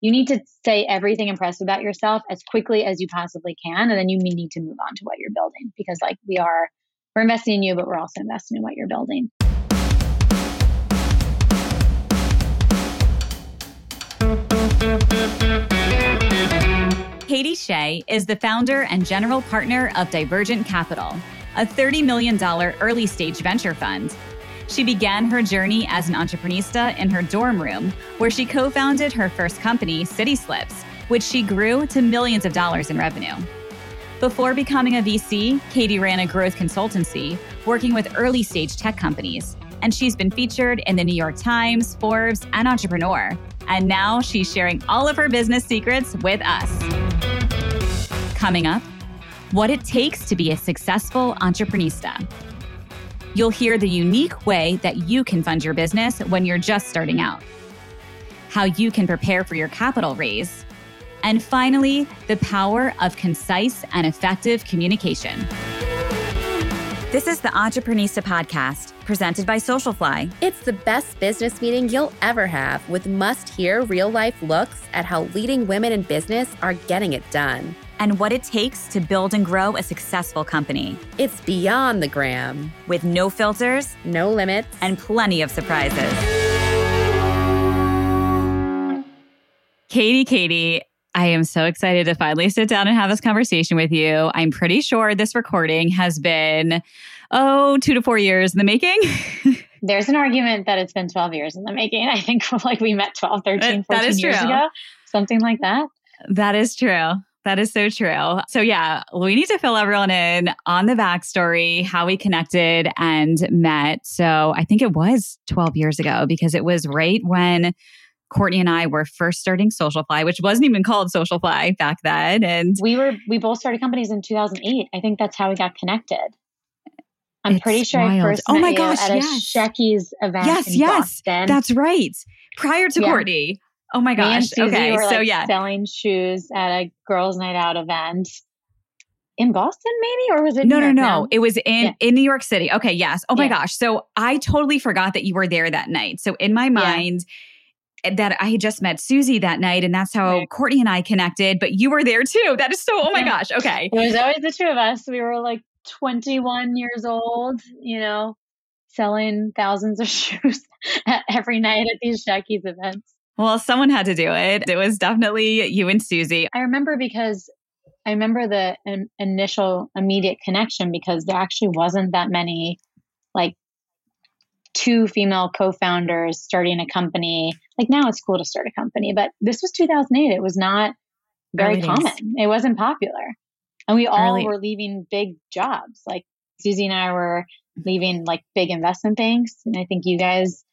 you need to say everything impressive about yourself as quickly as you possibly can. And then you need to move on to what you're building because, like, we are, we're investing in you, but we're also investing in what you're building. Katie Shea is the founder and general partner of Divergent Capital, a $30 million early stage venture fund. She began her journey as an entreprenista in her dorm room, where she co founded her first company, City Slips, which she grew to millions of dollars in revenue. Before becoming a VC, Katie ran a growth consultancy, working with early stage tech companies. And she's been featured in the New York Times, Forbes, and Entrepreneur. And now she's sharing all of her business secrets with us. Coming up, what it takes to be a successful entreprenista. You'll hear the unique way that you can fund your business when you're just starting out, how you can prepare for your capital raise, and finally, the power of concise and effective communication. This is the Entreprenista podcast presented by Socialfly. It's the best business meeting you'll ever have with must hear real life looks at how leading women in business are getting it done and what it takes to build and grow a successful company. It's beyond the gram, with no filters, no limits, and plenty of surprises. Katie, Katie, I am so excited to finally sit down and have this conversation with you. I'm pretty sure this recording has been, oh, two to four years in the making. There's an argument that it's been 12 years in the making. I think like we met 12, 13, 14 years true. ago, something like that. That is true. That is so true. So, yeah, we need to fill everyone in on the backstory, how we connected and met. So, I think it was 12 years ago because it was right when Courtney and I were first starting Socialfly, which wasn't even called Socialfly back then. And we were, we both started companies in 2008. I think that's how we got connected. I'm it's pretty sure wild. I first oh my gosh, at yes. a Shecky's event. Yes, yes, Boston. that's right. Prior to yeah. Courtney, Oh my gosh. okay. Were, so yeah. Selling shoes at a girls' night out event in Boston, maybe, or was it? No, no, no. It was in yeah. in New York City. Okay, yes. Oh my yeah. gosh. So I totally forgot that you were there that night. So in my mind. Yeah. That I had just met Susie that night, and that's how right. Courtney and I connected. But you were there too. That is so. Oh my gosh. Okay. It was always the two of us. We were like 21 years old. You know, selling thousands of shoes every night at these Shecky's events. Well, someone had to do it. It was definitely you and Susie. I remember because I remember the in, initial immediate connection because there actually wasn't that many like two female co-founders starting a company. Like now it's cool to start a company, but this was 2008. It was not very Early common. Days. It wasn't popular. And we all Early. were leaving big jobs. Like Susie and I were leaving like big investment banks. And I think you guys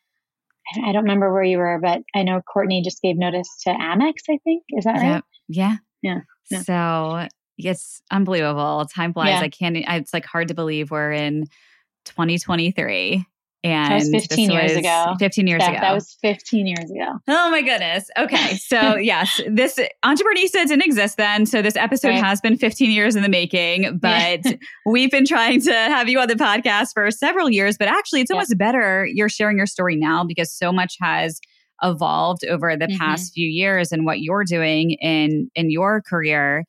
I don't remember where you were, but I know Courtney just gave notice to Amex, I think. Is that right? Yeah. Yeah. yeah. So it's unbelievable. Time flies. Yeah. I can't, it's like hard to believe we're in 2023 and that was 15 years ago. 15 years that, ago. That was 15 years ago. Oh my goodness. Okay. So, yes, this Entreprenista didn't exist then. So, this episode right. has been 15 years in the making, but we've been trying to have you on the podcast for several years. But actually, it's yeah. almost better you're sharing your story now because so much has evolved over the mm-hmm. past few years and what you're doing in in your career.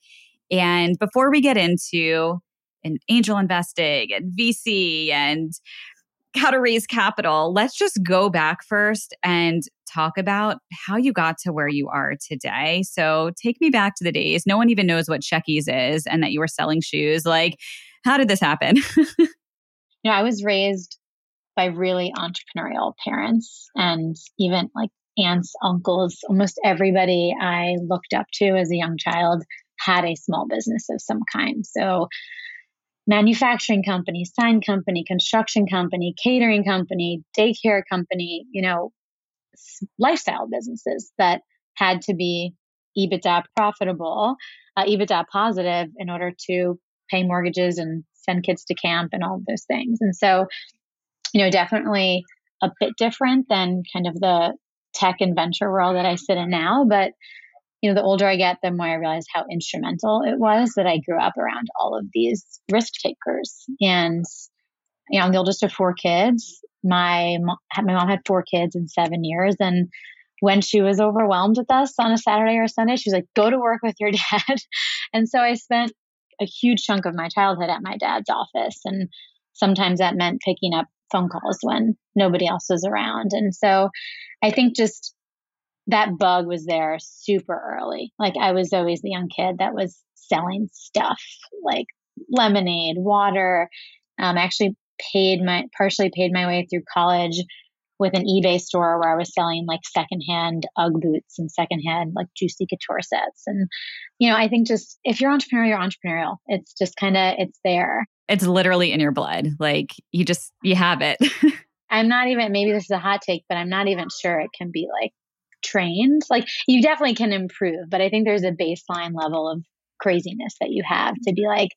And before we get into an angel investing and VC and how to raise capital, let's just go back first and talk about how you got to where you are today. So take me back to the days. No one even knows what Shecky's is and that you were selling shoes. Like, how did this happen? you know, I was raised by really entrepreneurial parents and even like aunts, uncles, almost everybody I looked up to as a young child had a small business of some kind. So manufacturing company, sign company, construction company, catering company, daycare company, you know, lifestyle businesses that had to be EBITDA profitable, uh, EBITDA positive in order to pay mortgages and send kids to camp and all of those things. And so, you know, definitely a bit different than kind of the tech and venture world that I sit in now, but you know, the older I get, the more I realize how instrumental it was that I grew up around all of these risk takers. And, you know, I'm the oldest of four kids. My mom, my mom had four kids in seven years. And when she was overwhelmed with us on a Saturday or a Sunday, she was like, go to work with your dad. and so I spent a huge chunk of my childhood at my dad's office. And sometimes that meant picking up phone calls when nobody else was around. And so I think just that bug was there super early. Like I was always the young kid that was selling stuff like lemonade, water. Um, I actually paid my partially paid my way through college with an eBay store where I was selling like secondhand UGG boots and secondhand like juicy couture sets. And, you know, I think just if you're entrepreneurial, you're entrepreneurial. It's just kind of, it's there. It's literally in your blood. Like you just, you have it. I'm not even, maybe this is a hot take, but I'm not even sure it can be like trained. Like you definitely can improve, but I think there's a baseline level of craziness that you have to be like,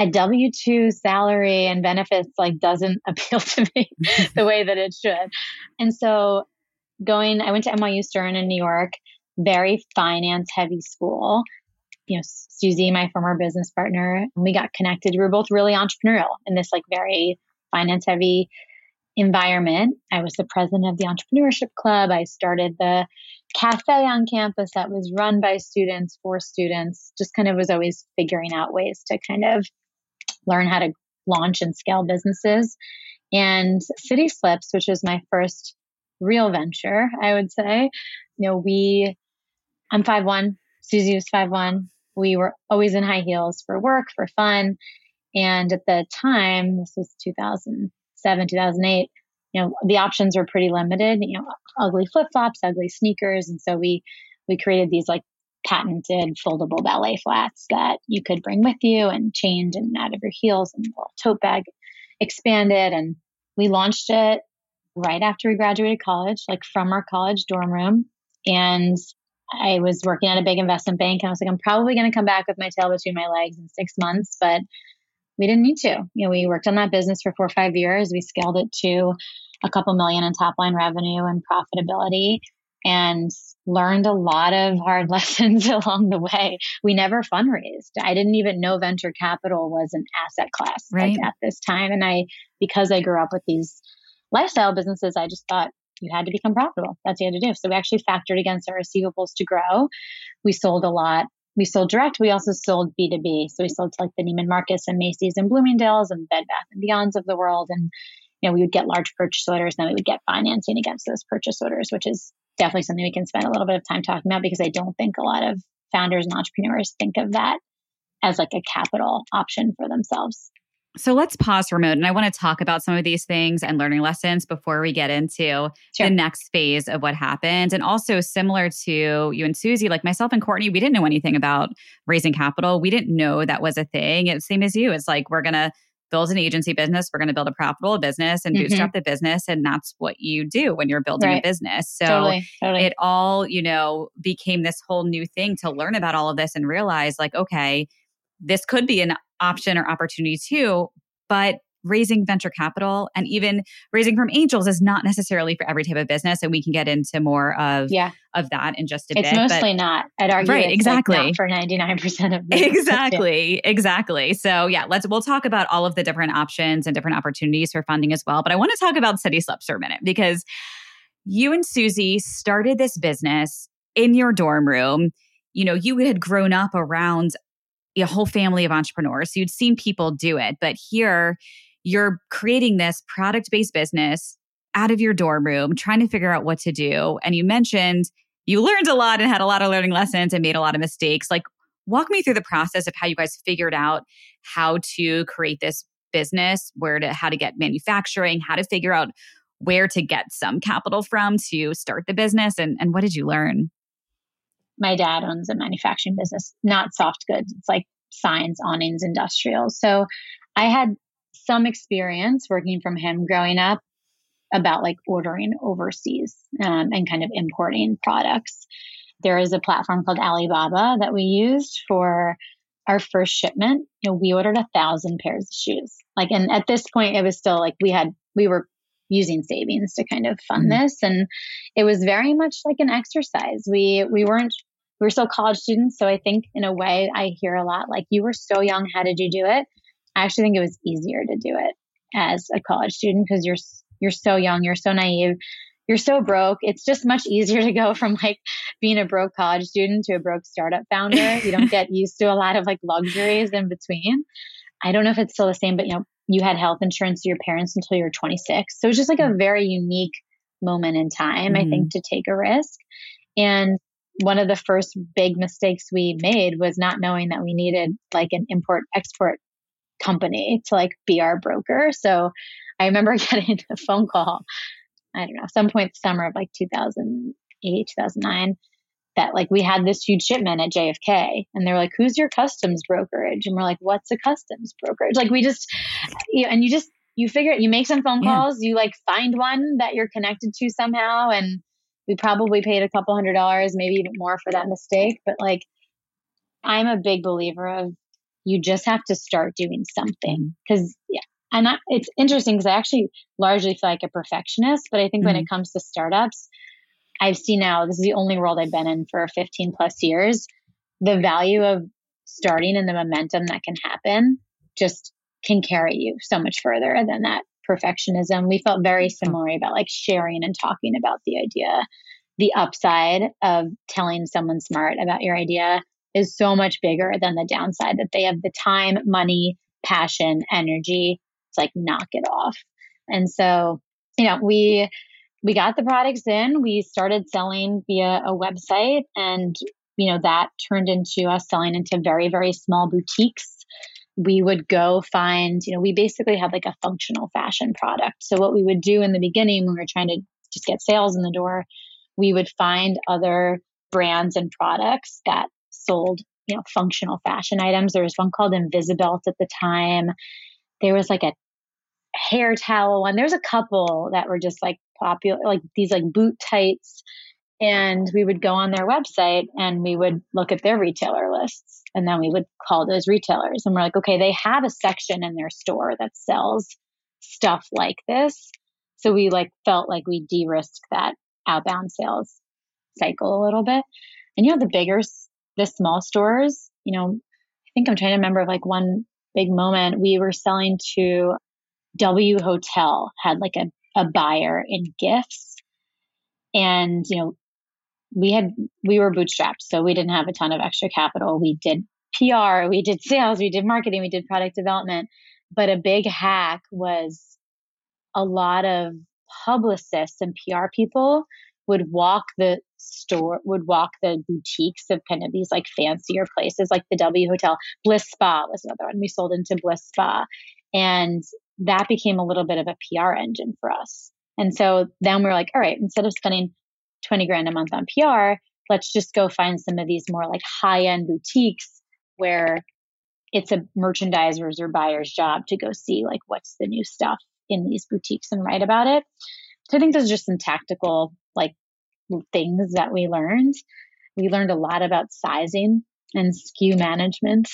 a W 2 salary and benefits like doesn't appeal to me the way that it should. And so going, I went to NYU Stern in New York, very finance heavy school. You know, Susie, my former business partner, we got connected. We were both really entrepreneurial in this like very finance heavy environment. I was the president of the entrepreneurship club. I started the cafe on campus that was run by students for students. Just kind of was always figuring out ways to kind of learn how to launch and scale businesses. And City Slips, which was my first real venture, I would say, you know, we, I'm five one. Susie was five one. We were always in high heels for work, for fun. And at the time, this was 2007, 2008, you know, the options were pretty limited, you know, ugly flip flops, ugly sneakers. And so we, we created these like patented foldable ballet flats that you could bring with you and change and out of your heels and little tote bag expanded. And we launched it right after we graduated college, like from our college dorm room. And I was working at a big investment bank and I was like, I'm probably going to come back with my tail between my legs in six months, but we didn't need to. You know, we worked on that business for four or five years. We scaled it to a couple million in top line revenue and profitability and learned a lot of hard lessons along the way. We never fundraised. I didn't even know venture capital was an asset class right. like at this time. And I, because I grew up with these lifestyle businesses, I just thought you had to become profitable. That's what you had to do. So we actually factored against our receivables to grow. We sold a lot. We sold direct. We also sold B2B. So we sold to like the Neiman Marcus and Macy's and Bloomingdale's and Bed Bath and Beyonds of the world. And, you know, we would get large purchase orders. And then we would get financing against those purchase orders, which is definitely something we can spend a little bit of time talking about because I don't think a lot of founders and entrepreneurs think of that as like a capital option for themselves. So let's pause for a moment. And I want to talk about some of these things and learning lessons before we get into sure. the next phase of what happened. And also, similar to you and Susie, like myself and Courtney, we didn't know anything about raising capital. We didn't know that was a thing. It's same as you. It's like we're going to build an agency business. We're going to build a profitable business and mm-hmm. bootstrap the business. And that's what you do when you're building right. a business. So totally, totally. it all, you know, became this whole new thing to learn about all of this and realize like, okay, this could be an option or opportunity too. But raising venture capital and even raising from angels is not necessarily for every type of business and we can get into more of yeah. of that in just a it's bit it's mostly not i'd argue right exactly like for 99% of exactly exactly so yeah let's we'll talk about all of the different options and different opportunities for funding as well but i want to talk about city slips for a minute because you and susie started this business in your dorm room you know you had grown up around a whole family of entrepreneurs so you'd seen people do it but here you're creating this product based business out of your dorm room, trying to figure out what to do. And you mentioned you learned a lot and had a lot of learning lessons and made a lot of mistakes. Like, walk me through the process of how you guys figured out how to create this business, where to, how to get manufacturing, how to figure out where to get some capital from to start the business. And, and what did you learn? My dad owns a manufacturing business, not soft goods. It's like signs, awnings, industrial. So I had some experience working from him growing up about like ordering overseas um, and kind of importing products. There is a platform called Alibaba that we used for our first shipment. You know, we ordered a thousand pairs of shoes. Like, and at this point, it was still like we had we were using savings to kind of fund mm-hmm. this, and it was very much like an exercise. We we weren't we were still college students, so I think in a way I hear a lot like you were so young. How did you do it? I actually think it was easier to do it as a college student because you're you're so young, you're so naive, you're so broke. It's just much easier to go from like being a broke college student to a broke startup founder. You don't get used to a lot of like luxuries in between. I don't know if it's still the same, but you know, you had health insurance to your parents until you were 26. So it's just like a mm-hmm. very unique moment in time, mm-hmm. I think, mm-hmm. to take a risk. And one of the first big mistakes we made was not knowing that we needed like an import export company to like be our broker. So I remember getting a phone call, I don't know, some point summer of like 2008, 2009, that like we had this huge shipment at JFK and they're like, who's your customs brokerage? And we're like, what's a customs brokerage? Like we just, you know, and you just, you figure it, you make some phone calls, yeah. you like find one that you're connected to somehow. And we probably paid a couple hundred dollars, maybe even more for that mistake. But like, I'm a big believer of you just have to start doing something because yeah and I, it's interesting because i actually largely feel like a perfectionist but i think mm-hmm. when it comes to startups i've seen now this is the only world i've been in for 15 plus years the value of starting and the momentum that can happen just can carry you so much further than that perfectionism we felt very mm-hmm. similar about like sharing and talking about the idea the upside of telling someone smart about your idea is so much bigger than the downside that they have the time, money, passion, energy to like knock it off. And so, you know, we we got the products in, we started selling via a website and you know that turned into us selling into very very small boutiques we would go find, you know, we basically had like a functional fashion product. So, what we would do in the beginning when we were trying to just get sales in the door, we would find other brands and products that sold, you know, functional fashion items. There was one called Invisibelt at the time. There was like a hair towel one. There's a couple that were just like popular, like these like boot tights. And we would go on their website and we would look at their retailer lists. And then we would call those retailers and we're like, okay, they have a section in their store that sells stuff like this. So we like felt like we de-risked that outbound sales cycle a little bit. And you know, the bigger the small stores, you know, I think I'm trying to remember like one big moment we were selling to W Hotel had like a, a buyer in gifts. And, you know, we had, we were bootstrapped. So we didn't have a ton of extra capital. We did PR, we did sales, we did marketing, we did product development. But a big hack was a lot of publicists and PR people would walk the store, would walk the boutiques of kind of these like fancier places, like the W Hotel. Bliss Spa was another one. We sold into Bliss Spa. And that became a little bit of a PR engine for us. And so then we are like, all right, instead of spending 20 grand a month on PR, let's just go find some of these more like high end boutiques where it's a merchandiser's or buyer's job to go see like what's the new stuff in these boutiques and write about it. So I think those are just some tactical like things that we learned. We learned a lot about sizing and SKU management.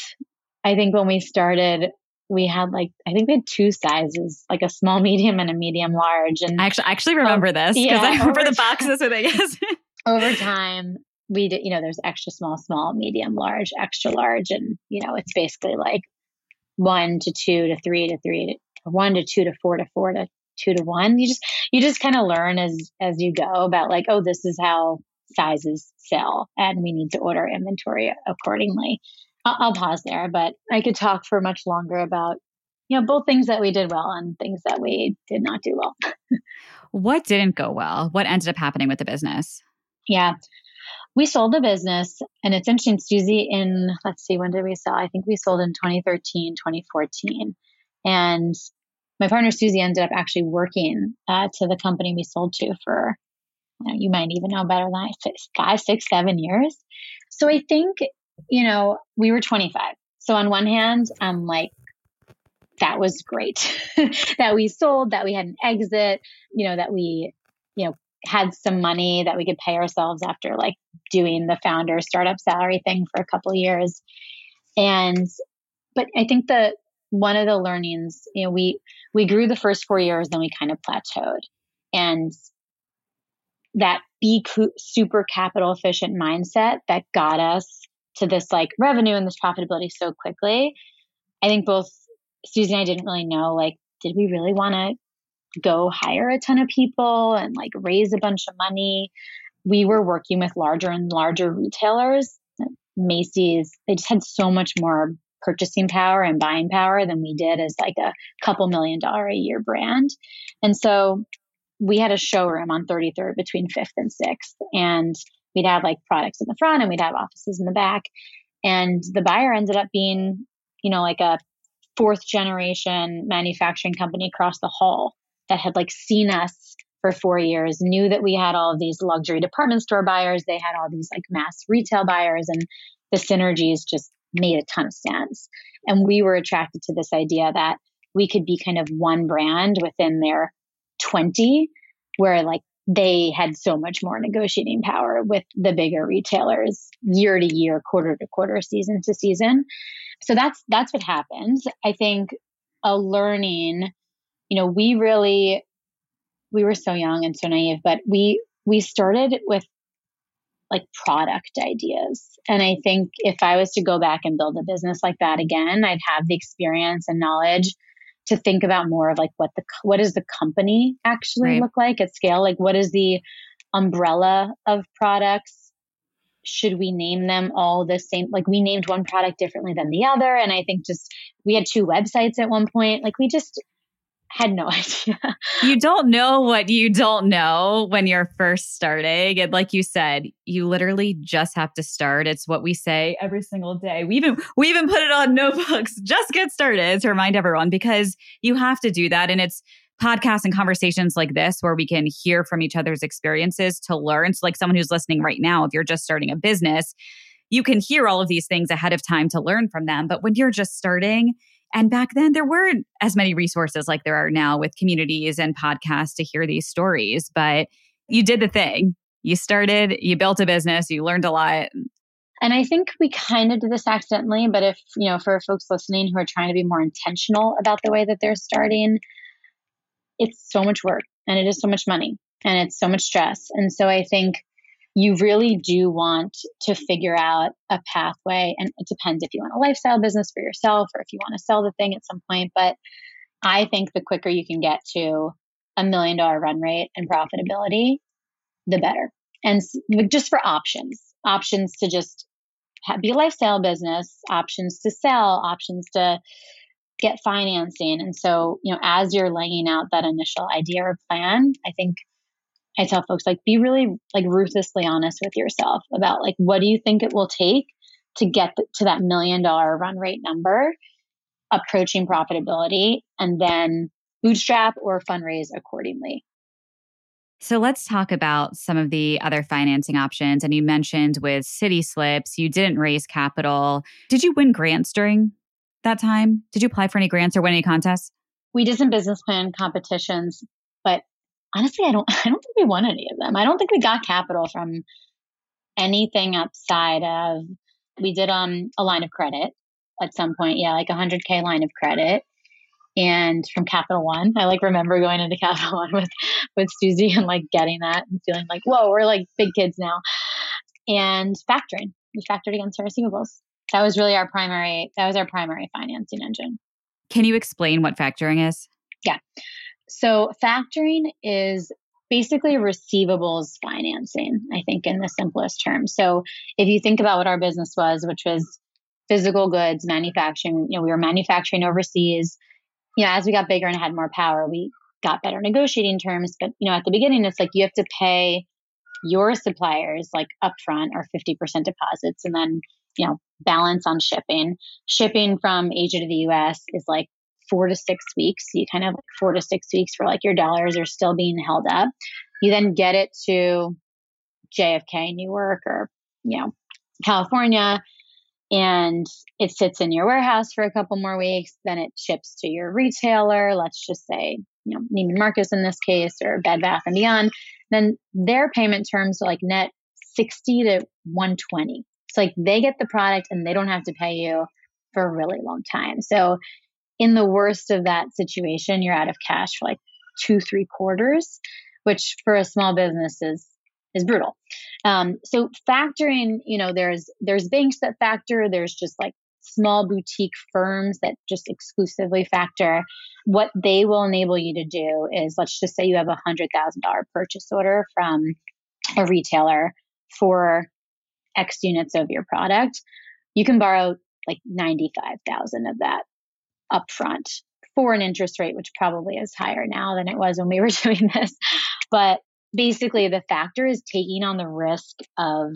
I think when we started, we had like I think we had two sizes, like a small, medium, and a medium large. And I actually I actually remember um, this because yeah, I remember the boxes with it. Yes. over time, we did. You know, there's extra small, small, medium, large, extra large, and you know, it's basically like one to two to three to three to one to two to four to four to two to one. You just you just kind of learn as as you go about like, oh, this is how sizes sell, and we need to order inventory accordingly. I'll, pause there, but I could talk for much longer about you know both things that we did well and things that we did not do well. what didn't go well? What ended up happening with the business? Yeah. We sold the business, and it's interesting, Susie, in let's see, when did we sell? I think we sold in 2013, 2014. And my partner Susie ended up actually working uh, to the company we sold to for, you, know, you might even know better than I, five, six, seven years. So I think, you know, we were 25. So on one hand, I'm like, that was great that we sold, that we had an exit, you know, that we, you know, had some money that we could pay ourselves after like doing the founder startup salary thing for a couple years. And, but I think the, one of the learnings, you know, we we grew the first four years, then we kind of plateaued, and that be super capital efficient mindset that got us to this like revenue and this profitability so quickly. I think both Susie and I didn't really know like, did we really want to go hire a ton of people and like raise a bunch of money. We were working with larger and larger retailers. Macy's, they just had so much more purchasing power and buying power than we did as like a couple million dollar a year brand. And so we had a showroom on 33rd between 5th and 6th. And we'd have like products in the front and we'd have offices in the back. And the buyer ended up being, you know, like a fourth generation manufacturing company across the hall that had like seen us for four years, knew that we had all of these luxury department store buyers. They had all these like mass retail buyers, and the synergies just made a ton of sense. And we were attracted to this idea that we could be kind of one brand within their 20, where like they had so much more negotiating power with the bigger retailers year to year, quarter to quarter, season to season. So that's that's what happens. I think a learning, you know, we really we were so young and so naive, but we we started with like product ideas. And I think if I was to go back and build a business like that again, I'd have the experience and knowledge to think about more of like what the what does the company actually right. look like at scale? Like what is the umbrella of products? Should we name them all the same? Like we named one product differently than the other and i think just we had two websites at one point. Like we just had no idea. you don't know what you don't know when you're first starting. And like you said, you literally just have to start. It's what we say every single day. We even we even put it on notebooks. Just get started to remind everyone because you have to do that. And it's podcasts and conversations like this where we can hear from each other's experiences to learn. So like someone who's listening right now, if you're just starting a business, you can hear all of these things ahead of time to learn from them. But when you're just starting, and back then, there weren't as many resources like there are now with communities and podcasts to hear these stories. But you did the thing. You started, you built a business, you learned a lot. And I think we kind of did this accidentally, but if, you know, for folks listening who are trying to be more intentional about the way that they're starting, it's so much work and it is so much money and it's so much stress. And so I think you really do want to figure out a pathway. And it depends if you want a lifestyle business for yourself or if you want to sell the thing at some point. But I think the quicker you can get to a million dollar run rate and profitability, the better. And just for options, options to just be a lifestyle business, options to sell, options to get financing. And so, you know, as you're laying out that initial idea or plan, I think I tell folks like be really like ruthlessly honest with yourself about like what do you think it will take to get to that million dollar run rate number, approaching profitability, and then bootstrap or fundraise accordingly. So let's talk about some of the other financing options. And you mentioned with City Slips, you didn't raise capital. Did you win grants during that time? Did you apply for any grants or win any contests? We did some business plan competitions, but honestly, I don't I don't think we won any of them. I don't think we got capital from anything outside of we did um a line of credit at some point, yeah, like a hundred K line of credit. And from Capital One, I like remember going into Capital One with with Susie and like getting that and feeling like, whoa, we're like big kids now. And factoring, we factored against our receivables. That was really our primary. That was our primary financing engine. Can you explain what factoring is? Yeah. So factoring is basically receivables financing, I think, in the simplest terms. So if you think about what our business was, which was physical goods manufacturing, you know, we were manufacturing overseas. You know, as we got bigger and had more power, we got better negotiating terms. But you know, at the beginning, it's like you have to pay your suppliers like upfront or 50% deposits and then, you know, balance on shipping. Shipping from Asia to the US is like four to six weeks. You kind of like four to six weeks for like your dollars are still being held up. You then get it to JFK, Newark, or, you know, California, and it sits in your warehouse for a couple more weeks. Then it ships to your retailer. Let's just say, you know, Neiman Marcus in this case, or Bed Bath and Beyond. Then their payment terms are like net 60 to 120. It's like they get the product and they don't have to pay you for a really long time. So in the worst of that situation, you're out of cash for like two, three quarters, which for a small business is is brutal. Um, so factoring, you know, there's there's banks that factor. There's just like small boutique firms that just exclusively factor, what they will enable you to do is let's just say you have a $100,000 purchase order from a retailer for X units of your product. You can borrow like 95,000 of that upfront for an interest rate, which probably is higher now than it was when we were doing this. But basically, the factor is taking on the risk of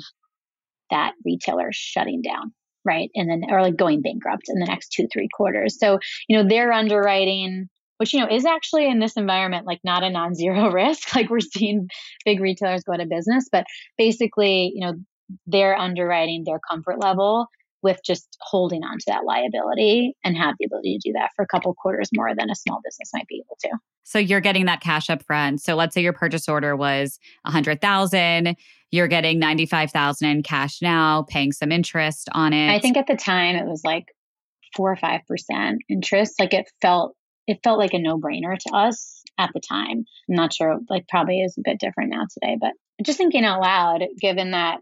that retailer shutting down, right? And then, or like going bankrupt in the next two, three quarters. So, you know, they're underwriting, which, you know, is actually in this environment like not a non zero risk. Like we're seeing big retailers go out of business, but basically, you know, their underwriting, their comfort level with just holding on to that liability and have the ability to do that for a couple quarters more than a small business might be able to. So you're getting that cash up front. So let's say your purchase order was 100,000, you're getting 95,000 in cash now, paying some interest on it. I think at the time it was like 4 or 5% interest. Like it felt it felt like a no-brainer to us at the time. I'm not sure like probably is a bit different now today, but just thinking out loud given that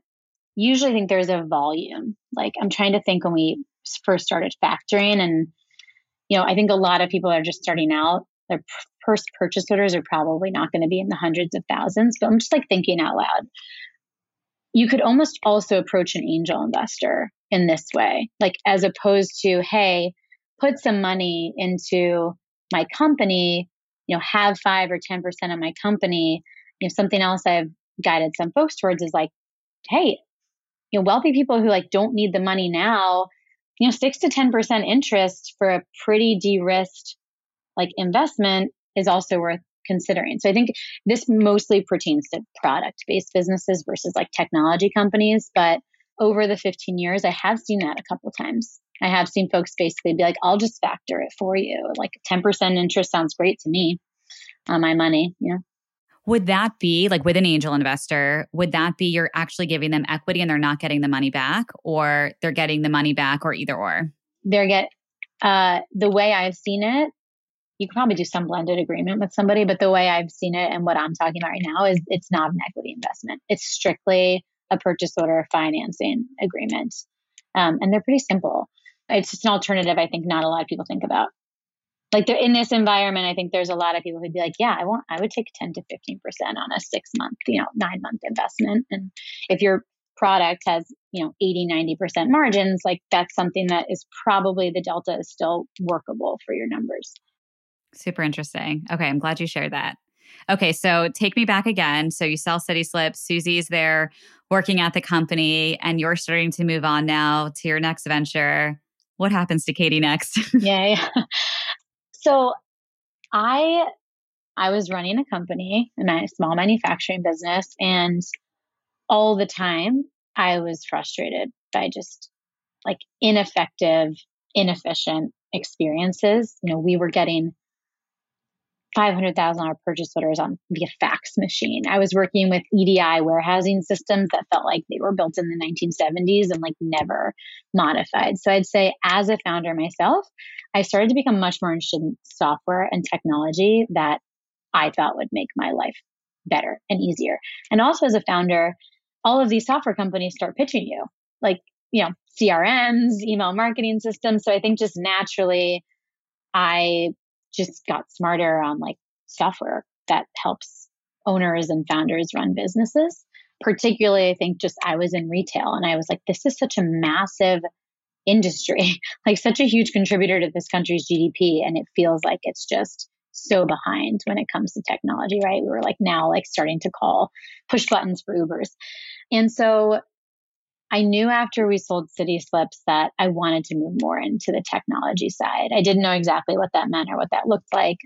usually think there's a volume. Like I'm trying to think when we first started factoring and you know, I think a lot of people are just starting out. Their first purchase orders are probably not going to be in the hundreds of thousands, but I'm just like thinking out loud. You could almost also approach an angel investor in this way, like as opposed to, hey, put some money into my company, you know, have five or 10% of my company. You know, something else I've guided some folks towards is like, hey, you know, wealthy people who like don't need the money now, you know, six to 10% interest for a pretty de-risked like investment is also worth considering. So I think this mostly pertains to product based businesses versus like technology companies. But over the 15 years, I have seen that a couple times. I have seen folks basically be like, I'll just factor it for you. Like 10% interest sounds great to me on my money, you know? Would that be like with an angel investor? Would that be you're actually giving them equity and they're not getting the money back, or they're getting the money back, or either or? They're get uh, the way I've seen it. You could probably do some blended agreement with somebody, but the way I've seen it and what I'm talking about right now is it's not an equity investment. It's strictly a purchase order financing agreement, um, and they're pretty simple. It's just an alternative. I think not a lot of people think about like they're in this environment, I think there's a lot of people who'd be like, yeah, I want, I would take 10 to 15% on a six month, you know, nine month investment. And if your product has, you know, 80, 90% margins, like that's something that is probably the delta is still workable for your numbers. Super interesting. Okay. I'm glad you shared that. Okay. So take me back again. So you sell City Slips, Susie's there working at the company, and you're starting to move on now to your next venture. What happens to Katie next? yeah, yeah. So I I was running a company, a small manufacturing business, and all the time I was frustrated by just like ineffective, inefficient experiences. You know, we were getting $500,000 purchase orders on via fax machine. I was working with EDI warehousing systems that felt like they were built in the 1970s and like never modified. So I'd say as a founder myself, I started to become much more interested in software and technology that I thought would make my life better and easier. And also as a founder, all of these software companies start pitching you like, you know, CRMs, email marketing systems. So I think just naturally I just got smarter on like software that helps owners and founders run businesses. Particularly, I think just I was in retail and I was like, this is such a massive industry, like such a huge contributor to this country's GDP. And it feels like it's just so behind when it comes to technology, right? We were like now like starting to call push buttons for Ubers. And so I knew after we sold City Slips that I wanted to move more into the technology side. I didn't know exactly what that meant or what that looked like,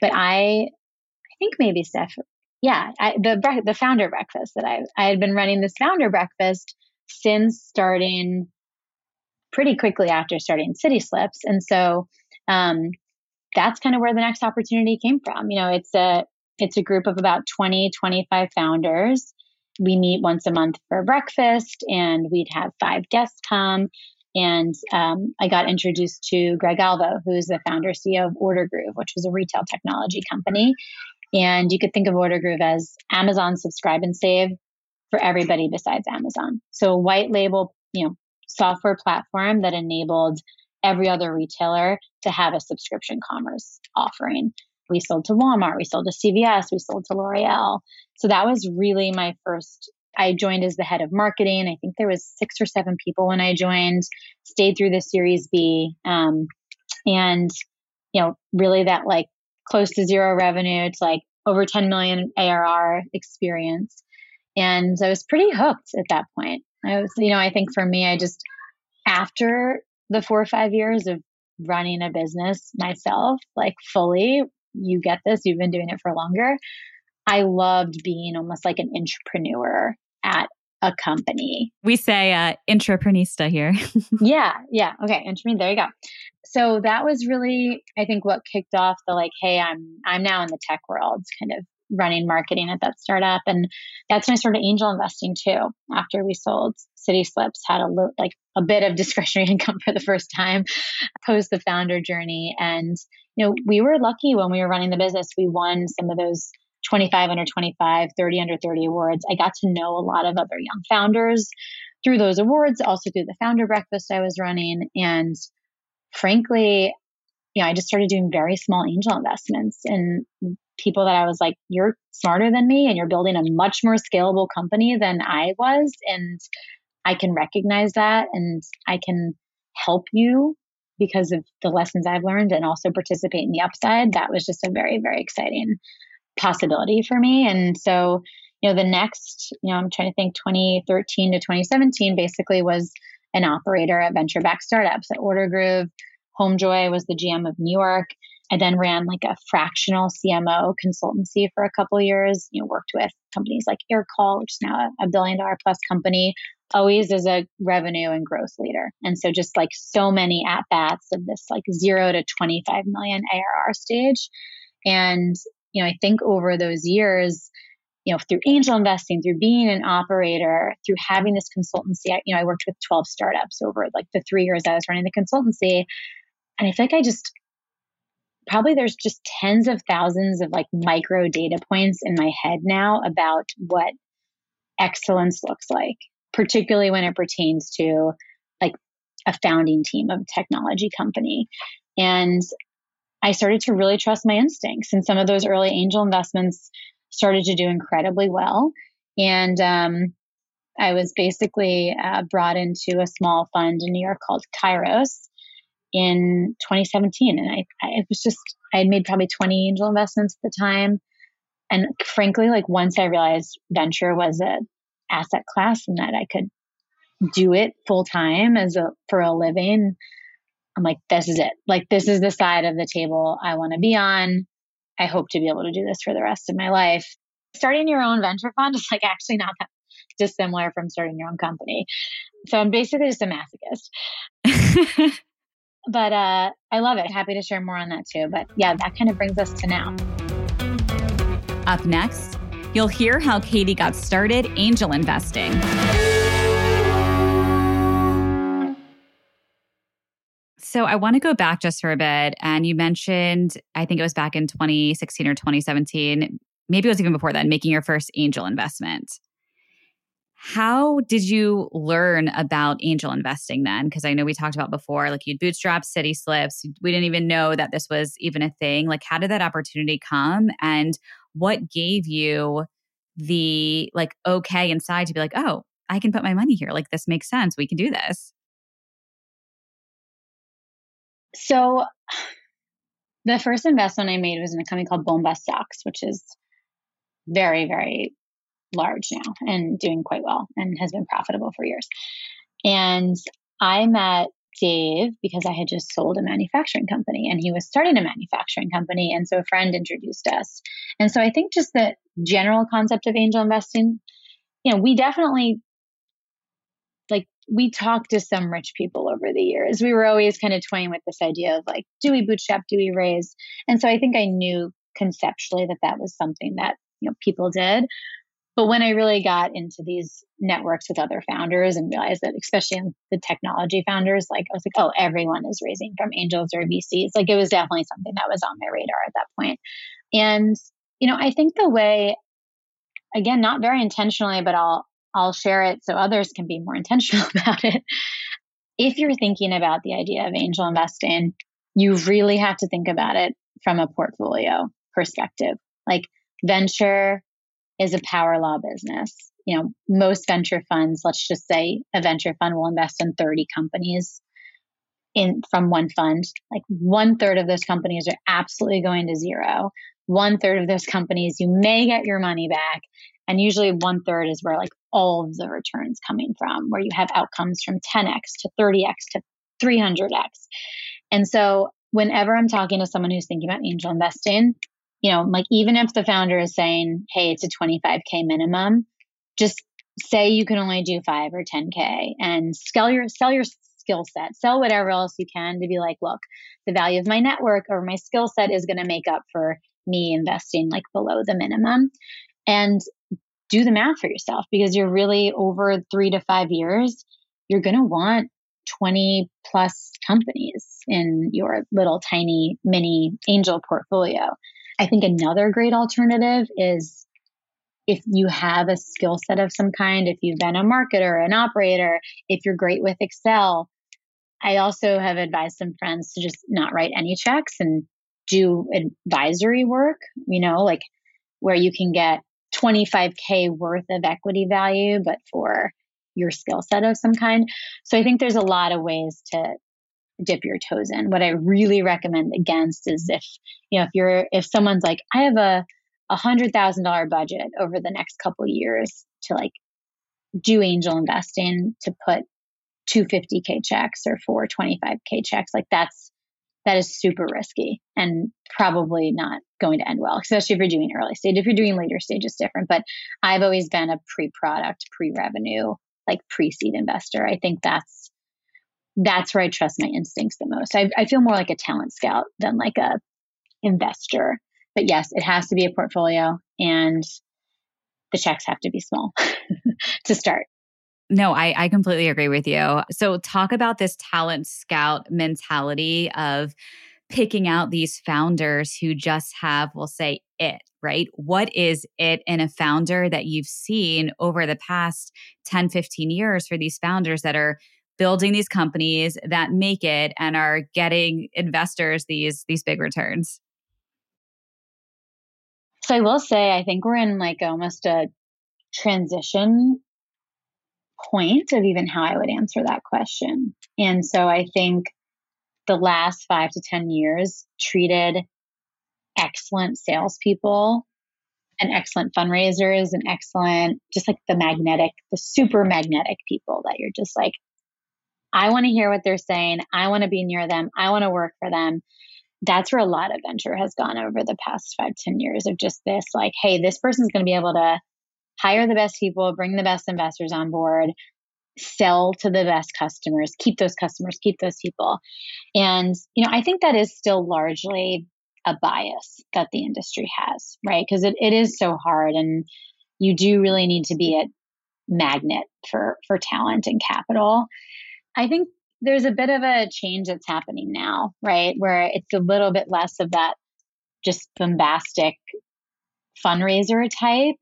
but I, I think maybe Steph, yeah, I, the the founder breakfast that I I had been running this founder breakfast since starting pretty quickly after starting City Slips, and so um, that's kind of where the next opportunity came from. You know, it's a it's a group of about 20, 25 founders we meet once a month for breakfast and we'd have five guests come. And um, I got introduced to Greg Alvo, who's the founder CEO of Ordergroove, which was a retail technology company. And you could think of Ordergroove as Amazon subscribe and save for everybody besides Amazon. So a white label, you know, software platform that enabled every other retailer to have a subscription commerce offering. We sold to Walmart, we sold to CVS, we sold to L'Oreal. So that was really my first. I joined as the head of marketing. I think there was six or seven people when I joined. Stayed through the Series B, um, and you know, really that like close to zero revenue to like over 10 million ARR experience. And I was pretty hooked at that point. I was, you know, I think for me, I just, after the four or five years of running a business myself, like fully, you get this, you've been doing it for longer. I loved being almost like an entrepreneur at a company. We say uh, intraprenista here. yeah, yeah. Okay, intrapreneur. There you go. So that was really, I think, what kicked off the like, hey, I'm I'm now in the tech world, kind of running marketing at that startup, and that's when I started angel investing too. After we sold City Slips, had a like a bit of discretionary income for the first time, post the founder journey, and you know we were lucky when we were running the business. We won some of those 25 under 25, 30 under 30 awards. I got to know a lot of other young founders through those awards, also through the founder breakfast I was running. And frankly, you know, I just started doing very small angel investments in people that I was like, you're smarter than me and you're building a much more scalable company than I was. And I can recognize that and I can help you because of the lessons I've learned and also participate in the upside. That was just a very, very exciting possibility for me. And so, you know, the next, you know, I'm trying to think 2013 to 2017 basically was an operator at venture backed startups at Ordergroove. Homejoy was the GM of New York. I then ran like a fractional CMO consultancy for a couple years. You know, worked with companies like Aircall, which is now a, billion dollar plus company, always as a revenue and growth leader. And so just like so many at bats of this like zero to 25 million ARR stage. And you know, I think over those years, you know, through angel investing, through being an operator, through having this consultancy, I, you know, I worked with 12 startups over like the three years I was running the consultancy. And I feel like I just probably there's just tens of thousands of like micro data points in my head now about what excellence looks like, particularly when it pertains to like a founding team of a technology company. And I started to really trust my instincts. And some of those early angel investments started to do incredibly well. And um, I was basically uh, brought into a small fund in New York called Kairos in 2017. And I, I it was just, I had made probably 20 angel investments at the time. And frankly, like once I realized venture was a asset class and that I could do it full time as a for a living, I'm like, this is it. Like, this is the side of the table I want to be on. I hope to be able to do this for the rest of my life. Starting your own venture fund is like actually not that dissimilar from starting your own company. So I'm basically just a masochist. but uh, I love it. Happy to share more on that too. But yeah, that kind of brings us to now. Up next, you'll hear how Katie got started angel investing. So I want to go back just for a bit. And you mentioned, I think it was back in 2016 or 2017, maybe it was even before then, making your first angel investment. How did you learn about angel investing then? Because I know we talked about before, like you'd bootstrap city slips. We didn't even know that this was even a thing. Like, how did that opportunity come? And what gave you the like okay inside to be like, oh, I can put my money here. Like, this makes sense. We can do this. So the first investment I made was in a company called Bombas Socks, which is very, very large now and doing quite well and has been profitable for years. And I met Dave because I had just sold a manufacturing company and he was starting a manufacturing company. And so a friend introduced us. And so I think just the general concept of angel investing, you know, we definitely like we talked to some rich people over the years. We were always kind of toying with this idea of like, do we bootstrap? Do we raise? And so I think I knew conceptually that that was something that you know people did. But when I really got into these networks with other founders and realized that, especially the technology founders, like I was like, oh, everyone is raising from angels or VCs. Like it was definitely something that was on my radar at that point. And you know, I think the way, again, not very intentionally, but I'll I'll share it so others can be more intentional about it. if you're thinking about the idea of angel investing, you really have to think about it from a portfolio perspective. Like venture is a power law business. You know, most venture funds, let's just say a venture fund will invest in 30 companies in from one fund. Like one third of those companies are absolutely going to zero. One third of those companies you may get your money back. And usually one third is where like all of the returns coming from, where you have outcomes from 10x to 30x to 300x. And so whenever I'm talking to someone who's thinking about angel investing, you know, like even if the founder is saying, hey, it's a 25K minimum, just say you can only do five or 10K and sell your, sell your skill set, sell whatever else you can to be like, look, the value of my network or my skill set is going to make up for me investing like below the minimum. And do the math for yourself because you're really over three to five years, you're going to want 20 plus companies in your little tiny mini angel portfolio. I think another great alternative is if you have a skill set of some kind, if you've been a marketer, an operator, if you're great with Excel. I also have advised some friends to just not write any checks and do advisory work, you know, like where you can get 25K worth of equity value, but for your skill set of some kind. So I think there's a lot of ways to dip your toes in. What I really recommend against is if, you know, if you're, if someone's like, I have a, a hundred thousand dollar budget over the next couple years to like do angel investing to put 250k checks or 425k checks like that's that is super risky and probably not going to end well, especially if you're doing early stage. If you're doing later stage, it's different. But I've always been a pre product, pre revenue, like pre seed investor. I think that's that's where I trust my instincts the most. I, I feel more like a talent scout than like a investor. But yes, it has to be a portfolio and the checks have to be small to start. No, I, I completely agree with you. So, talk about this talent scout mentality of picking out these founders who just have, we'll say, it, right? What is it in a founder that you've seen over the past 10, 15 years for these founders that are building these companies that make it and are getting investors these these big returns? So I will say I think we're in like almost a transition point of even how I would answer that question. And so I think the last five to 10 years treated excellent salespeople and excellent fundraisers and excellent, just like the magnetic, the super magnetic people that you're just like, I want to hear what they're saying. I want to be near them. I want to work for them. That's where a lot of venture has gone over the past five, ten years of just this like, hey, this person's going to be able to hire the best people, bring the best investors on board, sell to the best customers, keep those customers, keep those people. And, you know, I think that is still largely a bias that the industry has, right? Because it, it is so hard and you do really need to be a magnet for for talent and capital. I think there's a bit of a change that's happening now, right? Where it's a little bit less of that just bombastic fundraiser type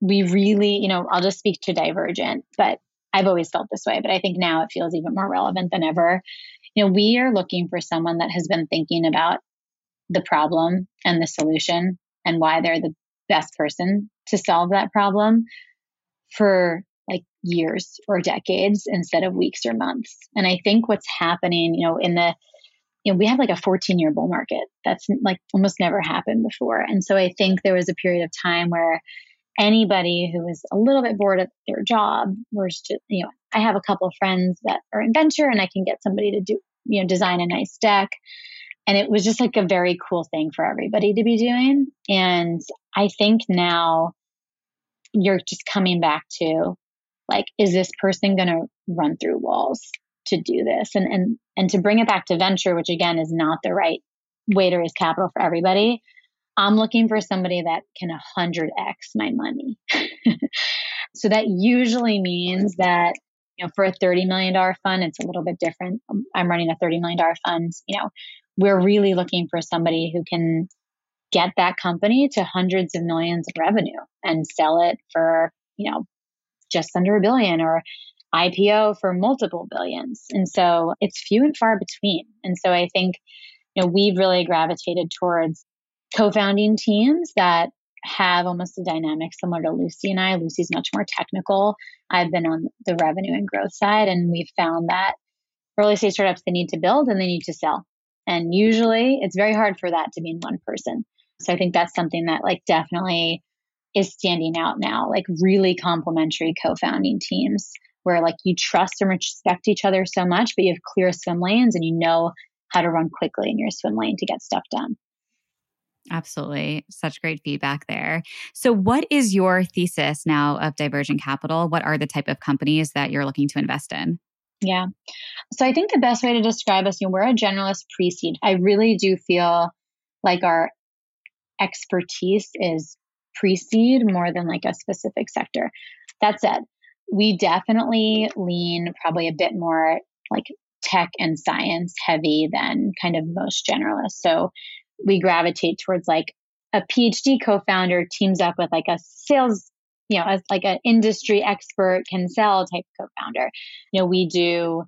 we really, you know, I'll just speak to Divergent, but I've always felt this way, but I think now it feels even more relevant than ever. You know, we are looking for someone that has been thinking about the problem and the solution and why they're the best person to solve that problem for years or decades instead of weeks or months. And I think what's happening, you know, in the you know, we have like a 14 year bull market. That's like almost never happened before. And so I think there was a period of time where anybody who was a little bit bored at their job was just, you know, I have a couple of friends that are in venture and I can get somebody to do, you know, design a nice deck. And it was just like a very cool thing for everybody to be doing. And I think now you're just coming back to like, is this person going to run through walls to do this? And, and, and to bring it back to venture, which again is not the right way to raise capital for everybody I'm looking for somebody that can 100x my money. so that usually means that, you know, for a $30 million fund, it's a little bit different. Um, I'm running a $30 million fund. You know, we're really looking for somebody who can get that company to hundreds of millions of revenue and sell it for, you know, just under a billion or IPO for multiple billions. And so it's few and far between. And so I think, you know, we've really gravitated towards co-founding teams that have almost a dynamic similar to Lucy and I. Lucy's much more technical. I've been on the revenue and growth side, and we've found that early stage startups they need to build and they need to sell. And usually it's very hard for that to be in one person. So I think that's something that like definitely is standing out now, like really complementary co-founding teams where like you trust and respect each other so much, but you have clear swim lanes and you know how to run quickly in your swim lane to get stuff done. Absolutely. Such great feedback there. So, what is your thesis now of Divergent Capital? What are the type of companies that you're looking to invest in? Yeah. So, I think the best way to describe us, you know, we're a generalist pre seed. I really do feel like our expertise is pre seed more than like a specific sector. That said, we definitely lean probably a bit more like tech and science heavy than kind of most generalists. So we gravitate towards like a PhD co-founder teams up with like a sales, you know, as like an industry expert can sell type co-founder. You know, we do,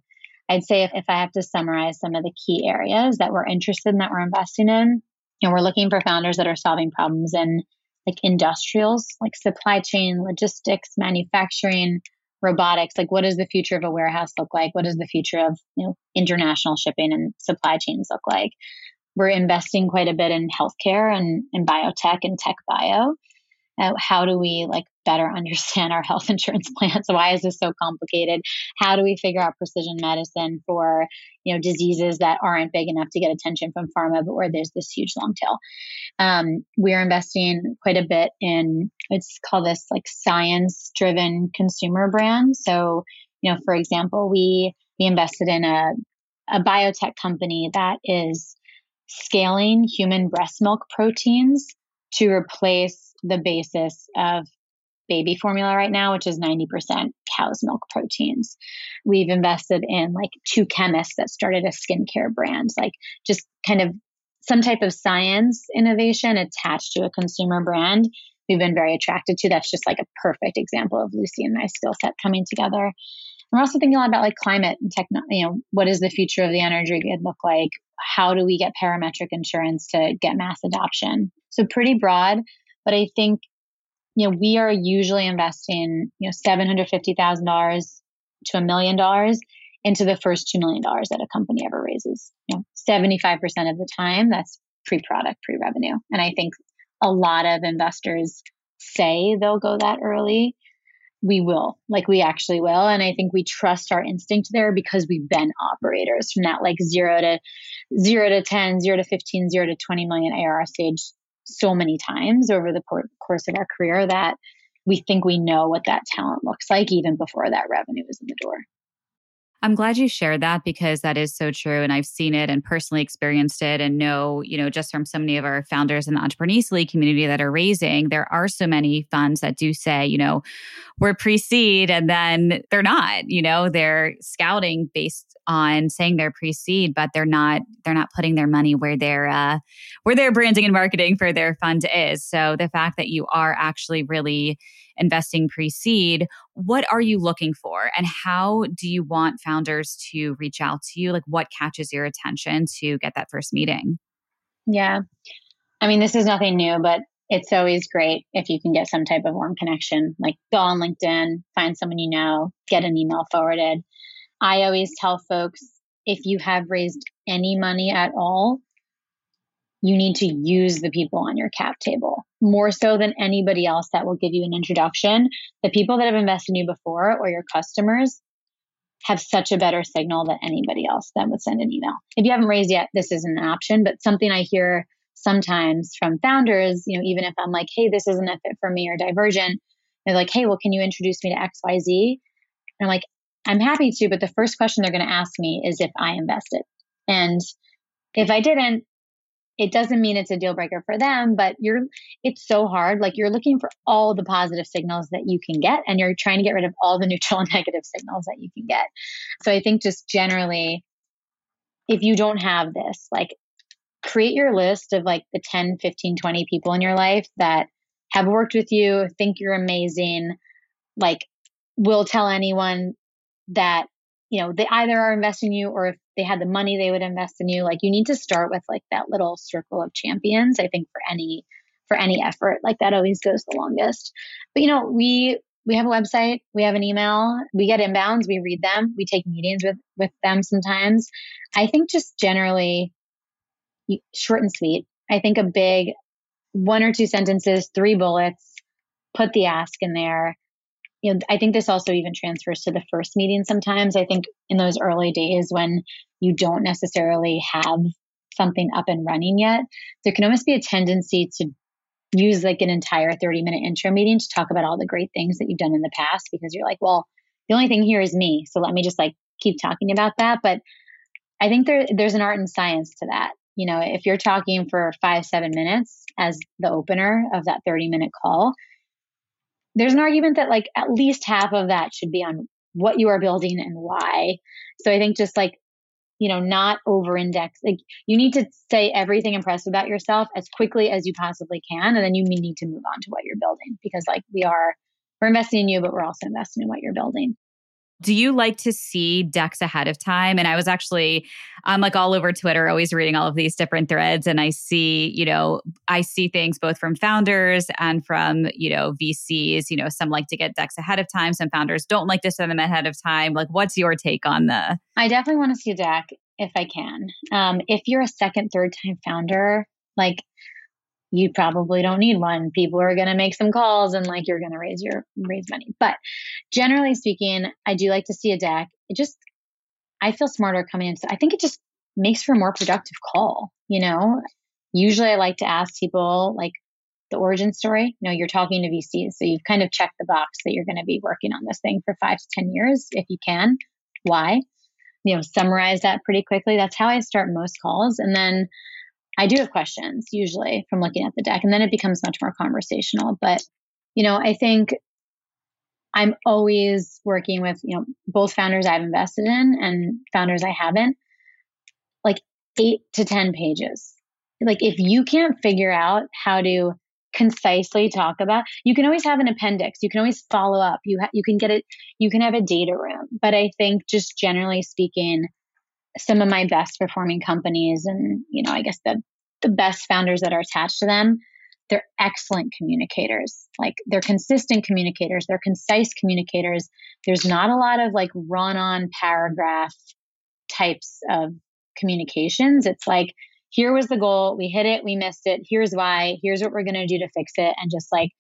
I'd say if, if I have to summarize some of the key areas that we're interested in that we're investing in, you know, we're looking for founders that are solving problems in like industrials, like supply chain, logistics, manufacturing, robotics. Like what does the future of a warehouse look like? What does the future of, you know, international shipping and supply chains look like? we're investing quite a bit in healthcare and, and biotech and tech bio. Uh, how do we like better understand our health insurance plans? Why is this so complicated? How do we figure out precision medicine for you know diseases that aren't big enough to get attention from pharma, but where there's this huge long tail? Um, we're investing quite a bit in it's called this like science driven consumer brand. So you know, for example, we we invested in a a biotech company that is scaling human breast milk proteins to replace the basis of baby formula right now, which is 90% cow's milk proteins. We've invested in like two chemists that started a skincare brand, like just kind of some type of science innovation attached to a consumer brand. We've been very attracted to. That's just like a perfect example of Lucy and my skill set coming together. We're also thinking a lot about like climate and techno, you know, what is the future of the energy grid look like? How do we get parametric insurance to get mass adoption? So pretty broad, but I think, you know, we are usually investing, you know, $750,000 to a million dollars into the first $2 million that a company ever raises. You know, 75% of the time that's pre-product, pre-revenue. And I think a lot of investors say they'll go that early we will like we actually will and i think we trust our instinct there because we've been operators from that like 0 to 0 to 10 0 to 15 0 to 20 million arr stage so many times over the course of our career that we think we know what that talent looks like even before that revenue is in the door I'm glad you shared that because that is so true. And I've seen it and personally experienced it and know, you know, just from so many of our founders in the Entreprenista League community that are raising, there are so many funds that do say, you know, we're pre seed and then they're not, you know, they're scouting based on saying they're pre seed, but they're not, they're not putting their money where their, uh, where their branding and marketing for their fund is. So the fact that you are actually really investing pre seed, what are you looking for? And how do you want founders to reach out to you? Like, what catches your attention to get that first meeting? Yeah. I mean, this is nothing new, but it's always great if you can get some type of warm connection, like go on LinkedIn, find someone you know, get an email forwarded. I always tell folks if you have raised any money at all, you need to use the people on your cap table more so than anybody else that will give you an introduction. The people that have invested in you before or your customers have such a better signal than anybody else that would send an email. If you haven't raised yet, this isn't an option, but something I hear sometimes from founders, you know, even if I'm like, hey, this isn't a fit for me or divergent, they're like, hey, well, can you introduce me to XYZ? And I'm like, I'm happy to, but the first question they're going to ask me is if I invested. And if I didn't, it doesn't mean it's a deal breaker for them, but you're it's so hard. Like you're looking for all the positive signals that you can get and you're trying to get rid of all the neutral and negative signals that you can get. So I think just generally if you don't have this, like create your list of like the 10, 15, 20 people in your life that have worked with you, think you're amazing, like will tell anyone that you know they either are investing in you or if they had the money they would invest in you. Like you need to start with like that little circle of champions i think for any for any effort. Like that always goes the longest. But you know we we have a website we have an email we get inbounds we read them we take meetings with with them sometimes. I think just generally short and sweet. I think a big one or two sentences three bullets put the ask in there you know, I think this also even transfers to the first meeting sometimes. I think in those early days when you don't necessarily have something up and running yet, there can almost be a tendency to use like an entire 30 minute intro meeting to talk about all the great things that you've done in the past because you're like, well, the only thing here is me. So let me just like keep talking about that. But I think there there's an art and science to that. You know, if you're talking for five, seven minutes as the opener of that 30 minute call, there's an argument that like at least half of that should be on what you are building and why. So I think just like, you know, not over index. Like you need to say everything impressive about yourself as quickly as you possibly can. And then you need to move on to what you're building because like we are, we're investing in you, but we're also investing in what you're building do you like to see decks ahead of time? And I was actually, I'm like all over Twitter, always reading all of these different threads. And I see, you know, I see things both from founders and from, you know, VCs. You know, some like to get decks ahead of time. Some founders don't like to send them ahead of time. Like, what's your take on the? I definitely want to see a deck if I can. Um, if you're a second, third time founder, like you probably don't need one. People are going to make some calls and like you're going to raise your raise money. But generally speaking, I do like to see a deck. It just I feel smarter coming in. So I think it just makes for a more productive call, you know? Usually I like to ask people like the origin story. You know, you're talking to VCs, so you've kind of checked the box that you're going to be working on this thing for 5 to 10 years if you can. Why? You know, summarize that pretty quickly. That's how I start most calls and then I do have questions usually from looking at the deck, and then it becomes much more conversational. But, you know, I think I'm always working with, you know, both founders I've invested in and founders I haven't, like eight to 10 pages. Like, if you can't figure out how to concisely talk about you can always have an appendix you can always follow up you ha- you can get it you can have a data room but i think just generally speaking some of my best performing companies and you know i guess the the best founders that are attached to them they're excellent communicators. Like they're consistent communicators. They're concise communicators. There's not a lot of like run on paragraph types of communications. It's like here was the goal. We hit it. We missed it. Here's why. Here's what we're going to do to fix it. And just like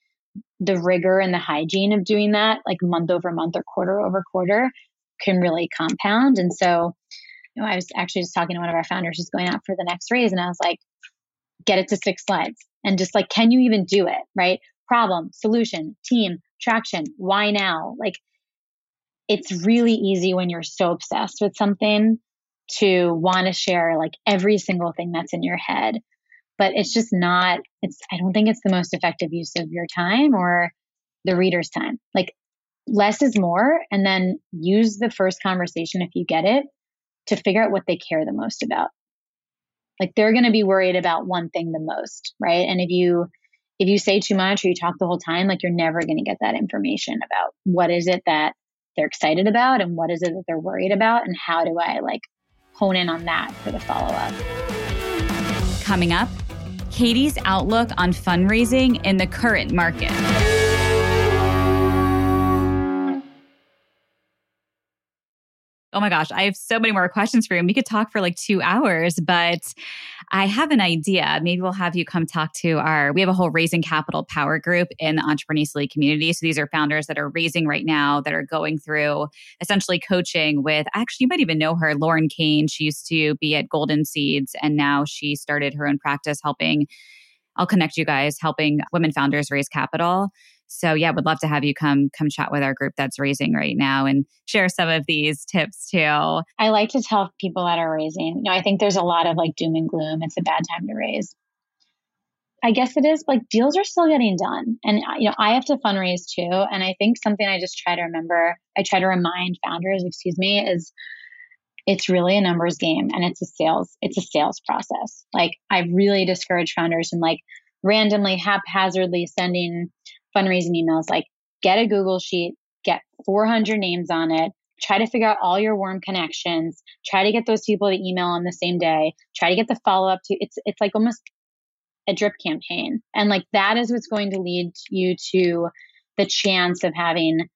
the rigor and the hygiene of doing that like month over month or quarter over quarter can really compound. And so know, I was actually just talking to one of our founders who's going out for the next raise, and I was like, get it to six slides and just like, can you even do it? Right? Problem, solution, team, traction, why now? Like, it's really easy when you're so obsessed with something to want to share like every single thing that's in your head. But it's just not, it's, I don't think it's the most effective use of your time or the reader's time. Like, less is more. And then use the first conversation if you get it to figure out what they care the most about. Like they're going to be worried about one thing the most, right? And if you if you say too much or you talk the whole time, like you're never going to get that information about what is it that they're excited about and what is it that they're worried about and how do I like hone in on that for the follow up. Coming up, Katie's outlook on fundraising in the current market. Oh my gosh, I have so many more questions for you. We could talk for like two hours, but I have an idea. Maybe we'll have you come talk to our, we have a whole raising capital power group in the Entreprenista community. So these are founders that are raising right now that are going through essentially coaching with, actually, you might even know her, Lauren Kane. She used to be at Golden Seeds and now she started her own practice helping. I'll connect you guys, helping women founders raise capital. So yeah, would love to have you come come chat with our group that's raising right now and share some of these tips too. I like to tell people that are raising, you know, I think there's a lot of like doom and gloom. It's a bad time to raise. I guess it is like deals are still getting done. And, uh, you know, I have to fundraise too. And I think something I just try to remember, I try to remind founders, excuse me, is it's really a numbers game and it's a sales, it's a sales process. Like I really discourage founders from like randomly, haphazardly sending fundraising emails like get a Google sheet, get 400 names on it, try to figure out all your warm connections, try to get those people to email on the same day, try to get the follow up to it's it's like almost a drip campaign. And like that is what's going to lead you to the chance of having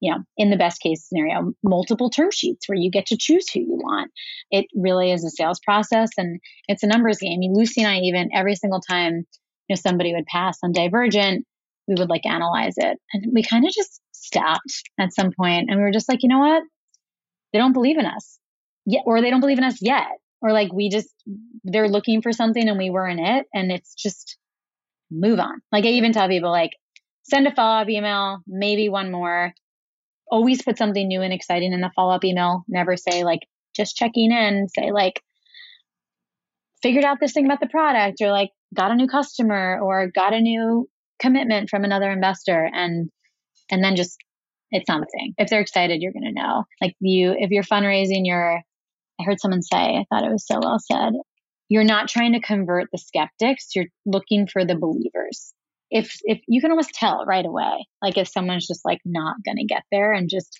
you know, in the best case scenario, multiple term sheets where you get to choose who you want. It really is a sales process and it's a numbers game. I mean, Lucy and I even every single time, you know, somebody would pass on Divergent, we would like analyze it. And we kind of just stopped at some point and we were just like, you know what? They don't believe in us yet, or they don't believe in us yet. Or like we just, they're looking for something and we weren't it. And it's just move on. Like I even tell people, like, send a follow up email, maybe one more. Always put something new and exciting in the follow up email. Never say, like, just checking in. Say, like, figured out this thing about the product or like got a new customer or got a new commitment from another investor and and then just it's not a thing. If they're excited, you're going to know. Like you, if you're fundraising, you're, I heard someone say, I thought it was so well said. You're not trying to convert the skeptics. You're looking for the believers. If, if you can almost tell right away, like if someone's just like not going to get there and just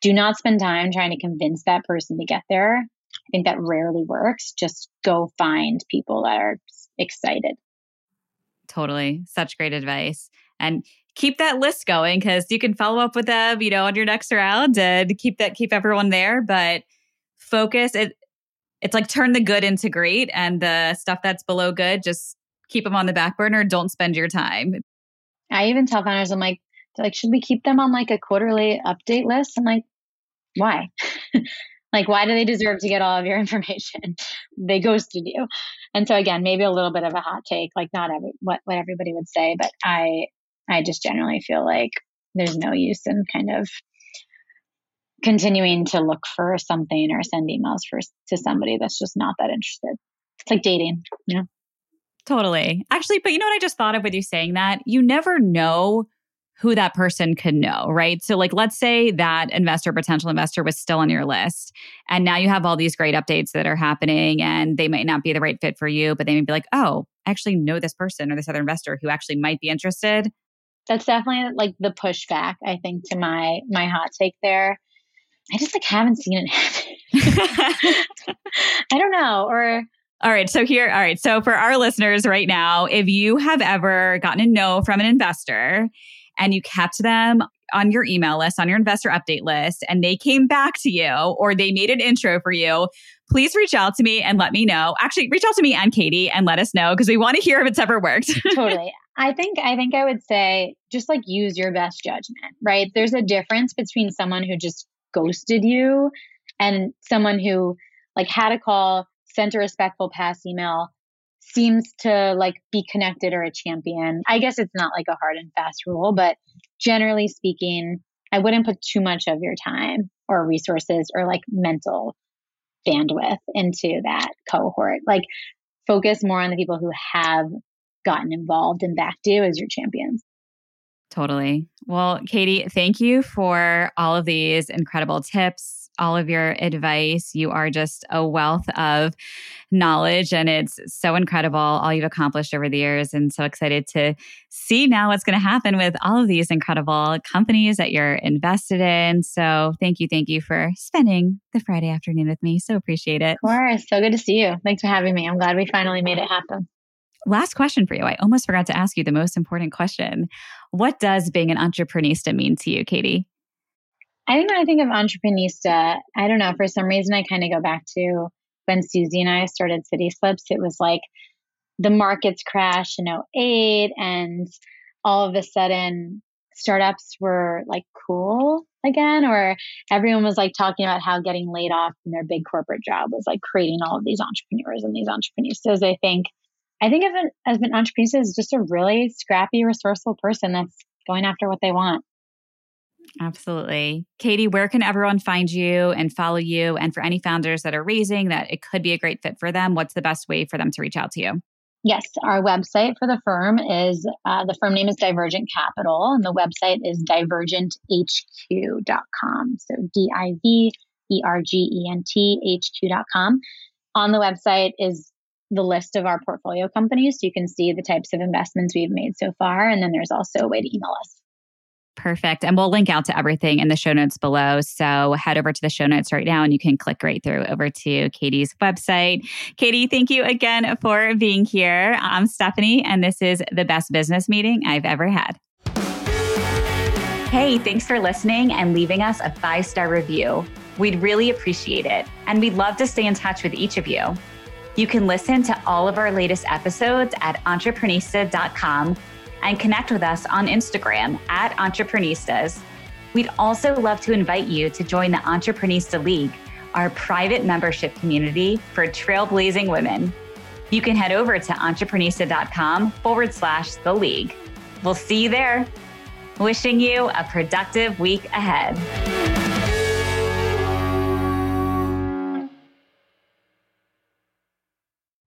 do not spend time trying to convince that person to get there. I think that rarely works. Just go find people that are excited. Totally. Such great advice. And keep that list going because you can follow up with them, you know, on your next round and keep that, keep everyone there. But focus it. It's like turn the good into great and the stuff that's below good, just keep them on the back burner. Don't spend your time. I even tell founders, I'm like, like, should we keep them on like a quarterly update list? I'm like, why? like, why do they deserve to get all of your information? they ghosted you. And so again, maybe a little bit of a hot take, like not every what, what everybody would say, but I I just generally feel like there's no use in kind of continuing to look for something or send emails for to somebody that's just not that interested. It's like dating, you know. Totally. Actually, but you know what I just thought of with you saying that? You never know who that person could know, right? So, like, let's say that investor, potential investor was still on your list, and now you have all these great updates that are happening, and they might not be the right fit for you, but they may be like, oh, I actually know this person or this other investor who actually might be interested. That's definitely like the pushback, I think, to my my hot take there. I just like haven't seen it happen. I don't know. Or all right. So here, all right. So for our listeners right now, if you have ever gotten a no from an investor and you kept them on your email list, on your investor update list, and they came back to you or they made an intro for you, please reach out to me and let me know. Actually, reach out to me and Katie and let us know because we want to hear if it's ever worked. totally. I think I think I would say just like use your best judgment, right? There's a difference between someone who just ghosted you and someone who like had a call, sent a respectful pass email, seems to like be connected or a champion. I guess it's not like a hard and fast rule, but generally speaking, I wouldn't put too much of your time or resources or like mental bandwidth into that cohort. Like focus more on the people who have gotten involved and backed you as your champions. Totally. Well, Katie, thank you for all of these incredible tips all of your advice. You are just a wealth of knowledge, and it's so incredible all you've accomplished over the years. And so excited to see now what's going to happen with all of these incredible companies that you're invested in. So thank you. Thank you for spending the Friday afternoon with me. So appreciate it. Of course. So good to see you. Thanks for having me. I'm glad we finally made it happen. Last question for you. I almost forgot to ask you the most important question. What does being an Entreprenista mean to you, Katie? I think when I think of Entreprenista, I don't know, for some reason I kind of go back to when Susie and I started CitySlips. It was like the markets crashed in 08 and all of a sudden startups were like cool again or everyone was like talking about how getting laid off from their big corporate job was like creating all of these entrepreneurs and these entrepreneurs. I think I think of it as an entrepreneur as just a really scrappy, resourceful person that's going after what they want. Absolutely. Katie, where can everyone find you and follow you? And for any founders that are raising that it could be a great fit for them, what's the best way for them to reach out to you? Yes, our website for the firm is uh, the firm name is Divergent Capital, and the website is divergenthq.com. So D I V E R G E N T H Q.com. On the website is the list of our portfolio companies so you can see the types of investments we've made so far. And then there's also a way to email us. Perfect. And we'll link out to everything in the show notes below. So head over to the show notes right now and you can click right through over to Katie's website. Katie, thank you again for being here. I'm Stephanie, and this is the best business meeting I've ever had. Hey, thanks for listening and leaving us a five star review. We'd really appreciate it. And we'd love to stay in touch with each of you. You can listen to all of our latest episodes at entreprenista.com and connect with us on Instagram at Entreprenistas. We'd also love to invite you to join the Entreprenista League, our private membership community for trailblazing women. You can head over to entreprenista.com forward slash the league. We'll see you there. Wishing you a productive week ahead.